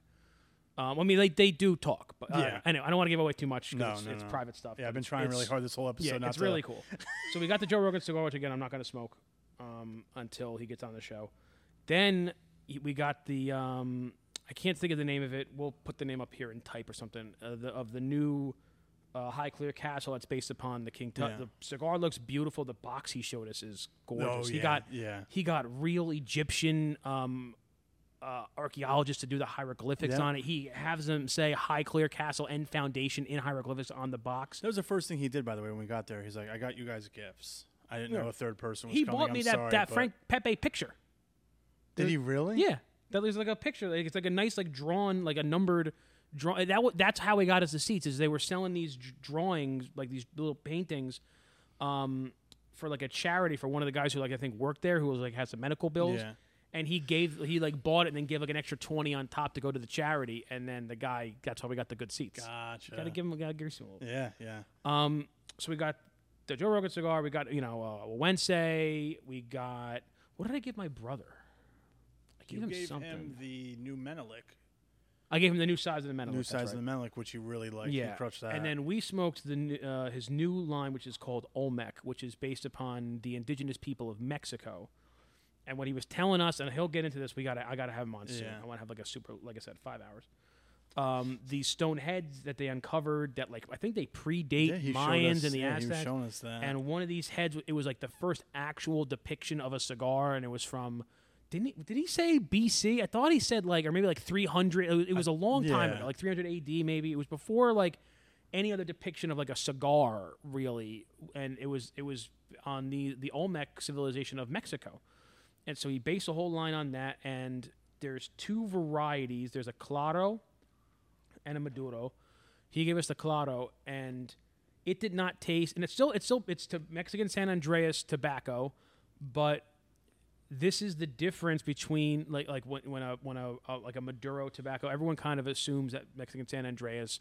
Um, I mean, they they do talk, but uh, Yeah. anyway, I don't want to give away too much No, because it's, no, it's no. private stuff. Yeah, I've been trying really it's- hard this whole episode. Yeah, not it's to- really cool. so we got the Joe Rogan cigar, which again I'm not going to smoke um, until he gets on the show. Then he- we got the um, I can't think of the name of it. We'll put the name up here in type or something uh, the, of the new uh, Highclere Castle that's based upon the King Tut. Yeah. The cigar looks beautiful. The box he showed us is gorgeous. Oh, he yeah, got yeah. he got real Egyptian um, uh, archaeologists to do the hieroglyphics Yeah. on it. He has them say Highclere Castle and Foundation in hieroglyphics on the box. That was the first thing he did, by the way, when we got there. He's like, I got you guys gifts. I didn't Yeah. know a third person was He coming. bought I'm me that, sorry, that Frank Pepe picture. Did he really? Yeah, that was like a picture. Like it's like a nice, like drawn, like a numbered draw. That wa- that's how we got us the seats. Is they were selling these d- drawings, like these little paintings, um, for like a charity for one of the guys who like I think worked there, who was like has some medical bills. Yeah. And he gave he like bought it and then gave like an extra twenty on top to go to the charity. And then the guy that's how we got the good seats. Gotcha. Got to give him gotta give him a little. Yeah, yeah. Um, so we got the Joe Rogan cigar. We got you know uh, Wednesday. We got what did I give my brother? I gave You him gave something. him the new Menelik, I gave him the new size of the metal. new size right. of the Menelik, which he really liked. yeah, you crushed that. and then we smoked the uh, his new line, which is called Olmec, which is based upon the indigenous people of Mexico. And what he was telling us, and he'll get into this, we got I got to have him on soon. Yeah. I want to have like a super, like I said, five hours. Um, these stone heads that they uncovered, that like I think they predate yeah, Mayans us, and the yeah, He was Aztecs. us that. And one of these heads, it was like the first actual depiction of a cigar, and it was from. Didn't he, did he say BC? I thought he said like, or maybe like 300. It was, it was a long time ago, like 300 AD maybe. It was before like any other depiction of like a cigar, really. And it was it was on the the Olmec civilization of Mexico, and so he based a whole line on that. And there's two varieties. There's a Claro and a Maduro. He gave us the Claro, and it did not taste. And it's still it's still it's to Mexican San Andreas tobacco, but this is the difference between like like when when a when a, a like a Maduro tobacco. Everyone kind of assumes that Mexican San Andreas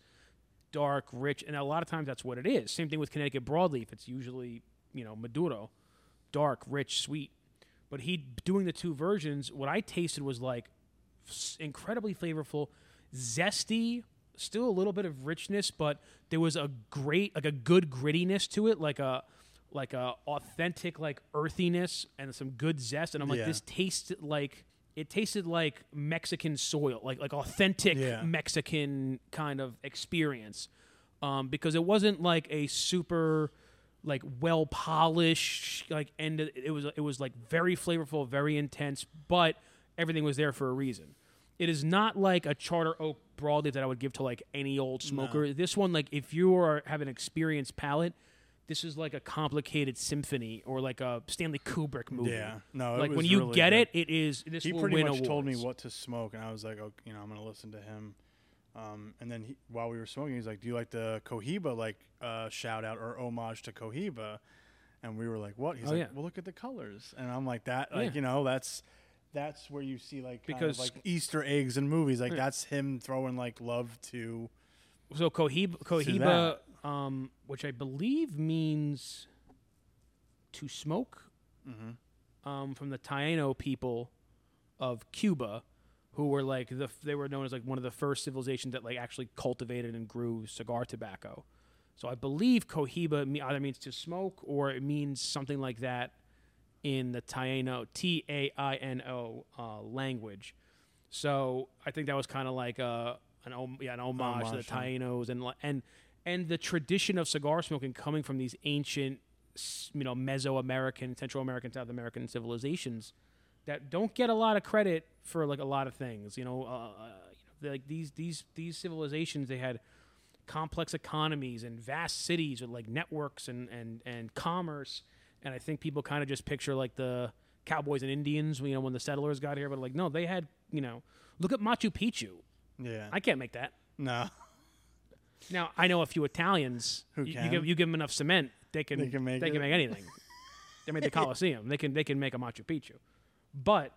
dark, rich, and a lot of times that's what it is. Same thing with Connecticut broadleaf. It's usually you know Maduro, dark, rich, sweet. But he doing the two versions. What I tasted was like s- incredibly flavorful, zesty, still a little bit of richness, but there was a great like a good grittiness to it, like a like a authentic like earthiness and some good zest, and I'm like, Yeah. this tasted like it tasted like Mexican soil, like like authentic Yeah. Mexican kind of experience, um, because it wasn't like a super like well polished like end. It it was it was like very flavorful, very intense, but everything was there for a reason. It is not like a Charter Oak broadleaf that I would give to like any old smoker. This one, like if you are have an experienced palate, this is like a complicated symphony or like a Stanley Kubrick movie. Yeah, no, it like when you really get good. it, it is. This he will pretty win much told me what to smoke, and I was like, oh, you know, I'm gonna listen to him. Um, and then he, while we were smoking, he's like, "Do you like the Cohiba like uh, shout out or homage to Cohiba?" And we were like, "What?" He's Oh, like, yeah. "Well, look at the colors," and I'm like, "That, like, Yeah. you know, that's that's where you see like kind Because- of like Easter eggs in movies. Like Yeah. that's him throwing like love to So Cohiba, Cohiba. Um, which I believe means to smoke, Mm-hmm. um, from the Taino people of Cuba, who were like the they were known as like one of the first civilizations that like actually cultivated and grew cigar tobacco. So I believe Cohiba either means to smoke or it means something like that in the Taino T A I N O uh, language. So I think that was kind of like a an yeah an homage, Homage, to the. Tainos and and and the tradition of cigar smoking coming from these ancient you know Mesoamerican, Central American, South American civilizations that don't get a lot of credit for like a lot of things. You know, uh, you know like these these these civilizations they had complex economies and vast cities with like networks and and and commerce. And I think people kind of just picture like the cowboys and Indians, you know, when the settlers got here. But like, no, they had you know, look at Machu Picchu. yeah. I can't make that. no, Now I know a few Italians. Who you, you give you give them enough cement, they can They can make they can make anything. they made the Colosseum. They can they can make a Machu Picchu, but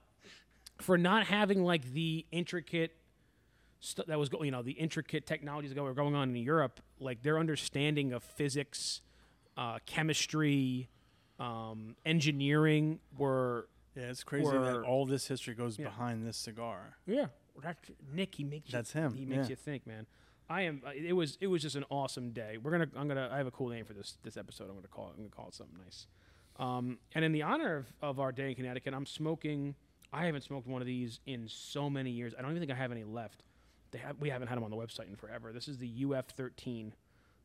for not having like the intricate that was go- you know the intricate technologies that were going on in Europe, like their understanding of physics, uh, chemistry, um, engineering were yeah, it's crazy Or- that all this history goes Yeah. behind this cigar. Yeah, that's Nick. He makes you, That's him, He makes yeah. you think, man. I am. uh, It was. It was just an awesome day. We're gonna. I'm gonna. I have a cool name for this this episode. I'm gonna call it. I'm gonna call it something nice. Um, and in the honor of, of our day in Connecticut, I'm smoking. I haven't smoked one of these in so many years. I don't even think I have any left. They have. We haven't had them on the website in forever. This is the UF13.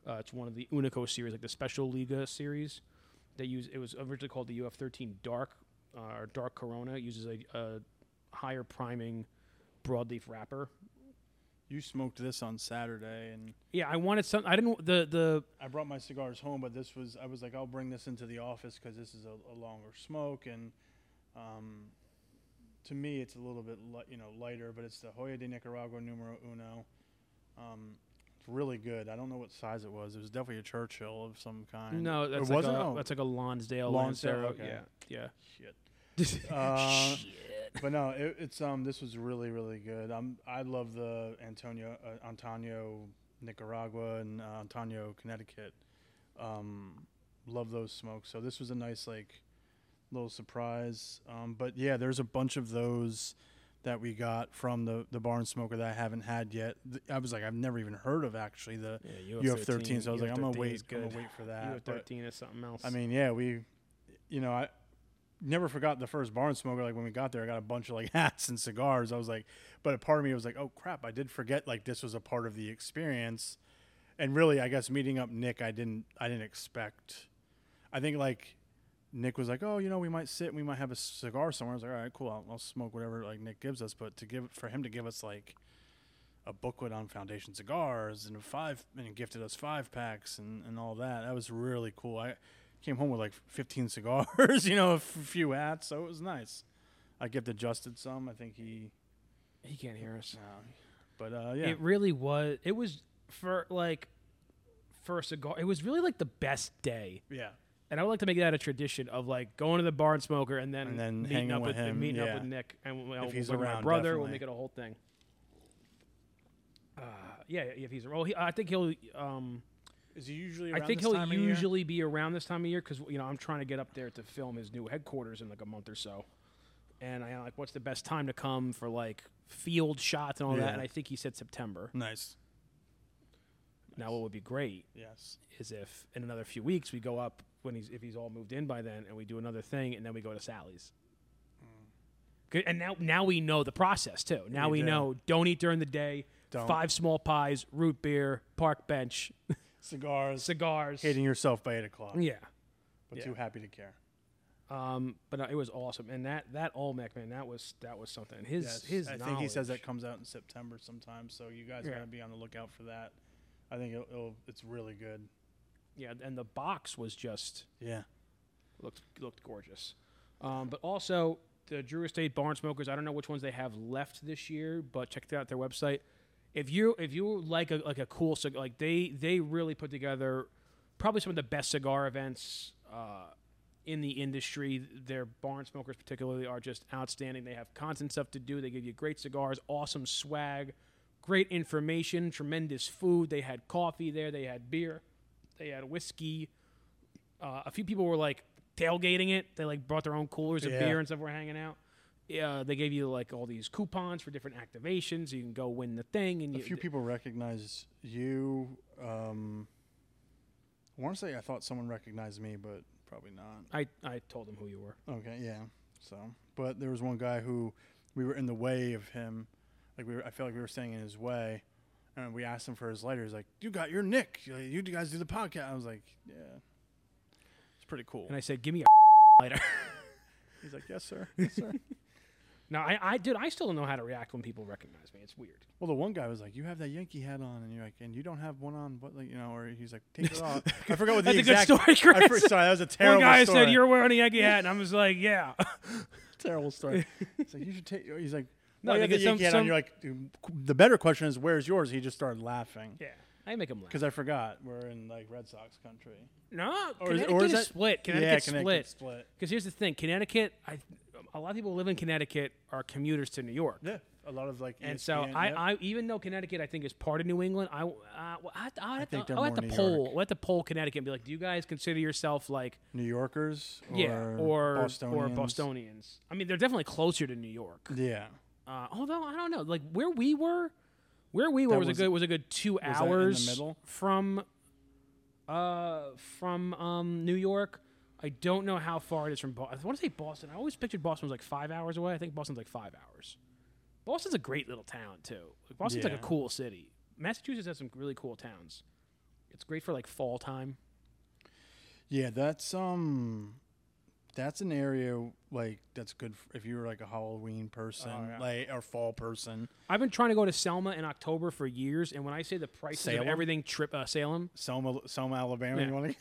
Uh, it's one of the Unico series, like the Special Liga series. They use. It was originally called the UF13 Dark uh, or Dark Corona. It uses a, a higher priming broadleaf wrapper. You smoked this on Saturday, and Yeah, I wanted some. I didn't. The the I brought my cigars home, but this was I was like, I'll bring this into the office because this is a, a longer smoke, and um, to me, it's a little bit li- you know lighter, but it's the Joya de Nicaragua Numero Uno. Um, it's really good. I don't know what size it was. It was definitely a Churchill of some kind. no, that's like it? a Oh, that's like a Lonsdale. Lonsdale, Lancero. okay. Yeah, shit. Uh, Shit. But no, it, it's um this was really really good. Um, I love the Antaño uh, Antaño Nicaragua and uh, Antaño Connecticut. Um, love those smokes. So this was a nice like little surprise. Um, but yeah, there's a bunch of those that we got from the the barn smoker that I haven't had yet. Th- I was like, I've never even heard of actually the Yeah, UF thirteen. So I was like, I'm gonna wait. I'm gonna wait for that. UF 13 is something else. I mean, yeah, we, you know, I never forgot the first barn smoker. Like when we got there, I got a bunch of like hats and cigars. I was like, but a part of me was like, oh crap, I did forget like this was a part of the experience. And really, I guess meeting up Nick, I didn't, I didn't expect. I think like Nick was like, oh, you know, we might sit, and we might have a cigar somewhere. I was like, all right, cool, I'll, I'll smoke whatever like Nick gives us. But to give for him to give us like a booklet on Foundation cigars and five and gifted us five packs and, and all that. That was really cool. I came home with like 15 cigars, you know, a f- few hats, so it was nice. I gift adjusted some. I think he, he can't hear us. uh, but uh, yeah, It really was. It was for like for a cigar. It was really like the best day. yeah, And I would like to make that a tradition of like going to the barn smoker and then, And then meeting hanging up with with, him, meeting up with Nick and we'll, If he's we'll bring my around, brother. We'll definitely. make it a whole thing. Uh, yeah, if he's well, he, I think he'll. Um, is he usually? I think he'll usually be around this time of year because you know I'm trying to get up there to film his new headquarters in like a month or so, and I like what's the best time to come for like field shots and all Yeah. that. And I think he said September. nice. Now, what would be great Yes. is if in another few weeks we go up when he's if he's all moved in by then, and we do another thing, and then we go to Sally's. Mm. 'Kay, And now now we know the process too. Now We we do. know don't eat during the day. Don't. Five small pies, root beer, park bench, Cigars. cigars. Hating yourself by eight o'clock, Yeah. but yeah. too happy to care. Um, but uh, it was awesome, and that that Olmec man, that was that was something. His Yes, his I think he says that comes out in September sometime, so you guys Yeah. gotta be on the lookout for that. I think it'll, it'll, it's really good. yeah, and the box was just Yeah. looked looked gorgeous. Um, but also the Drew Estate Barn Smokers. I don't know which ones they have left this year, but check out their website. If you if you like a like a cool cigar, like they they really put together probably some of the best cigar events uh, in the industry. Their barn smokers particularly are just outstanding. They have constant stuff to do. They give you great cigars, awesome swag, great information, tremendous food. They had coffee there. They had beer. They had whiskey. Uh, a few people were like tailgating it. They like brought their own coolers of Yeah. beer and stuff. Were hanging out. Yeah, they gave you like all these coupons for different activations. You can go win the thing, and A you, few people recognize you. Um, I want to say I thought someone recognized me, but probably not. I I told them who you were. Okay, yeah. So, but there was one guy who we were in the way of him. Like we were, I felt like we were staying in his way, and we asked him for his lighter. He's like, "You got your Nick. You you guys do the podcast." I was like, "Yeah." It's pretty cool. And I said, "Give me a lighter." He's like, "Yes, sir. Yes, sir." No, I I dude, I still don't know how to react when people recognize me. It's weird. well, the one guy was like, "You have that Yankee hat on," and you're like, "And you don't have one on," but like, you know, or he's like, "Take it off." I forgot what the That's a good exact. story, I Chris. for, sorry, that was a terrible story. One guy story. said you're wearing a Yankee hat, and I was like, "Yeah." terrible story. He's like, "You should take." He's like, No, "No, you have the because some- Yankee hat on." You're like, "Dude, "The better question is, where's yours?" He just started laughing. yeah, I make them laugh. Because I forgot we're in like Red Sox country. No, Or is- Connecticut or is, is split. yeah, Connecticut's Connecticut split. split. Because here's the thing: Connecticut, I, a lot of people who live in Connecticut are commuters to New York. Yeah, a lot of like. And so I, yep. I, even though Connecticut I think is part of New England, I, uh, well, I, I, have think I'll have to New poll. York. We'll have to poll Connecticut and be like, do you guys consider yourself like, New Yorkers. Or yeah, or Bostonians. or Bostonians? I mean, they're definitely closer to New York. Yeah, Uh, although I don't know, like where we were, where we were was, was- a good was a good two that in the hours from, uh, from um New York. I don't know how far it is from Boston. I want to say Boston. I always pictured Boston was like five hours away. I think Boston's like five hours. Boston's a great little town too. Like, Boston's like a cool city. Massachusetts has some really cool towns. It's great for like fall time. yeah. That's um, that's an area like that's good f- if you're like a Halloween person, Oh, yeah. like or fall person. I've been trying to go to Selma in October for years, and when I say the prices Salem? of everything, trip uh, Salem, Selma, Selma, Alabama. Yeah. You want to?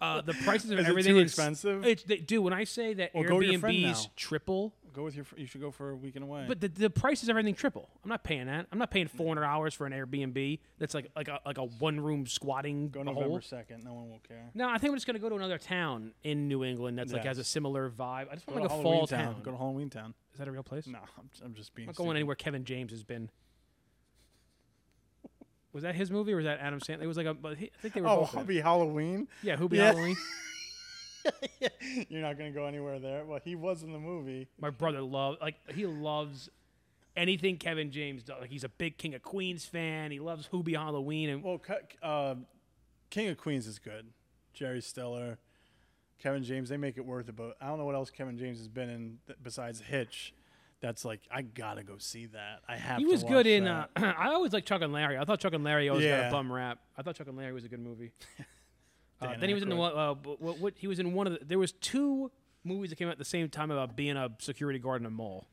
uh, the prices of Is it everything too expensive? It's they, dude. When I say that Well, go with your friend Airbnbs triple, Go with your. You should go for a weekend away. but the, the price is everything triple. I'm not paying that. I'm not paying four hundred dollars for an Airbnb. That's like like a like a one room squatting go. November second. No one will care. No, I think I'm just gonna go to another town in New England that's like has a similar vibe. I just Go want to like a Halloween fall town. Go to Halloween town. Is that a real place? No, I'm, I'm just being. I'm not going stupid. anywhere Kevin James has been. Was that his movie or was that Adam Sandler? It was like a. But he, I think they were Oh, both. in it. Halloween. Yeah, Hubie Yeah. Halloween? You're not gonna go anywhere there. Well, he was in the movie. My brother loves like he loves anything Kevin James does. Like he's a big King of Queens fan. He loves Hubie Halloween and Well, uh, King of Queens is good. Jerry Stiller, Kevin James, they make it worth it. But I don't know what else Kevin James has been in besides Hitch. That's like I gotta go see that. I have. he was good in. Uh. I always like Chuck and Larry. I thought Chuck and Larry always got a bum rap. I thought Chuck and Larry was a good movie. uh, then he was in the one. Uh, what, what, he was in one of the. There was two movies that came out at the same time about being a security guard in a mall.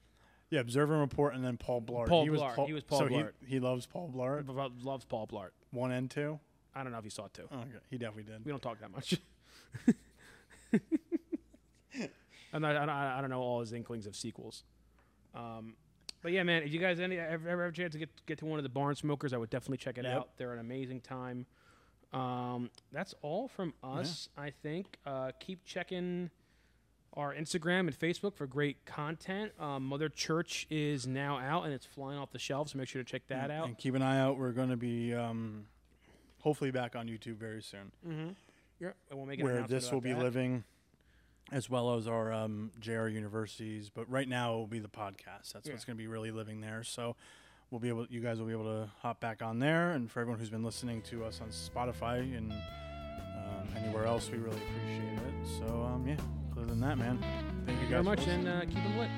yeah, Observe and Report, and then Paul Blart. Paul he was Blart. He was Paul so Blart. He, he loves Paul Blart. About- Loves Paul Blart. One and two. I don't know if you saw too. Oh, okay. He definitely did. We don't talk that much. I'm not, I, don't, I don't know all his inklings of sequels. Um, but yeah, man, if you guys any ever, ever have a chance to get get to one of the barn smokers, I would definitely check it Yep. out. They're an amazing time. Um, that's all from us, I think. Uh, keep checking our Instagram and Facebook for great content. Um, Mother Church is now out and it's flying off the shelves, so make sure to check that out. And keep an eye out. We're going to be um, hopefully back on YouTube very soon. Mm-hmm. Yeah, and we'll make where this will be that. living, as well as our um, JR universities. But right now, it will be the podcast. That's Yeah. what's going to be really living there. So we'll be able, you guys will be able to hop back on there. And for everyone who's been listening to us on Spotify and um, anywhere else, we really appreciate it. So um, yeah. Other than that, man, thank you Thank you very guys for much, and uh, keep them lit.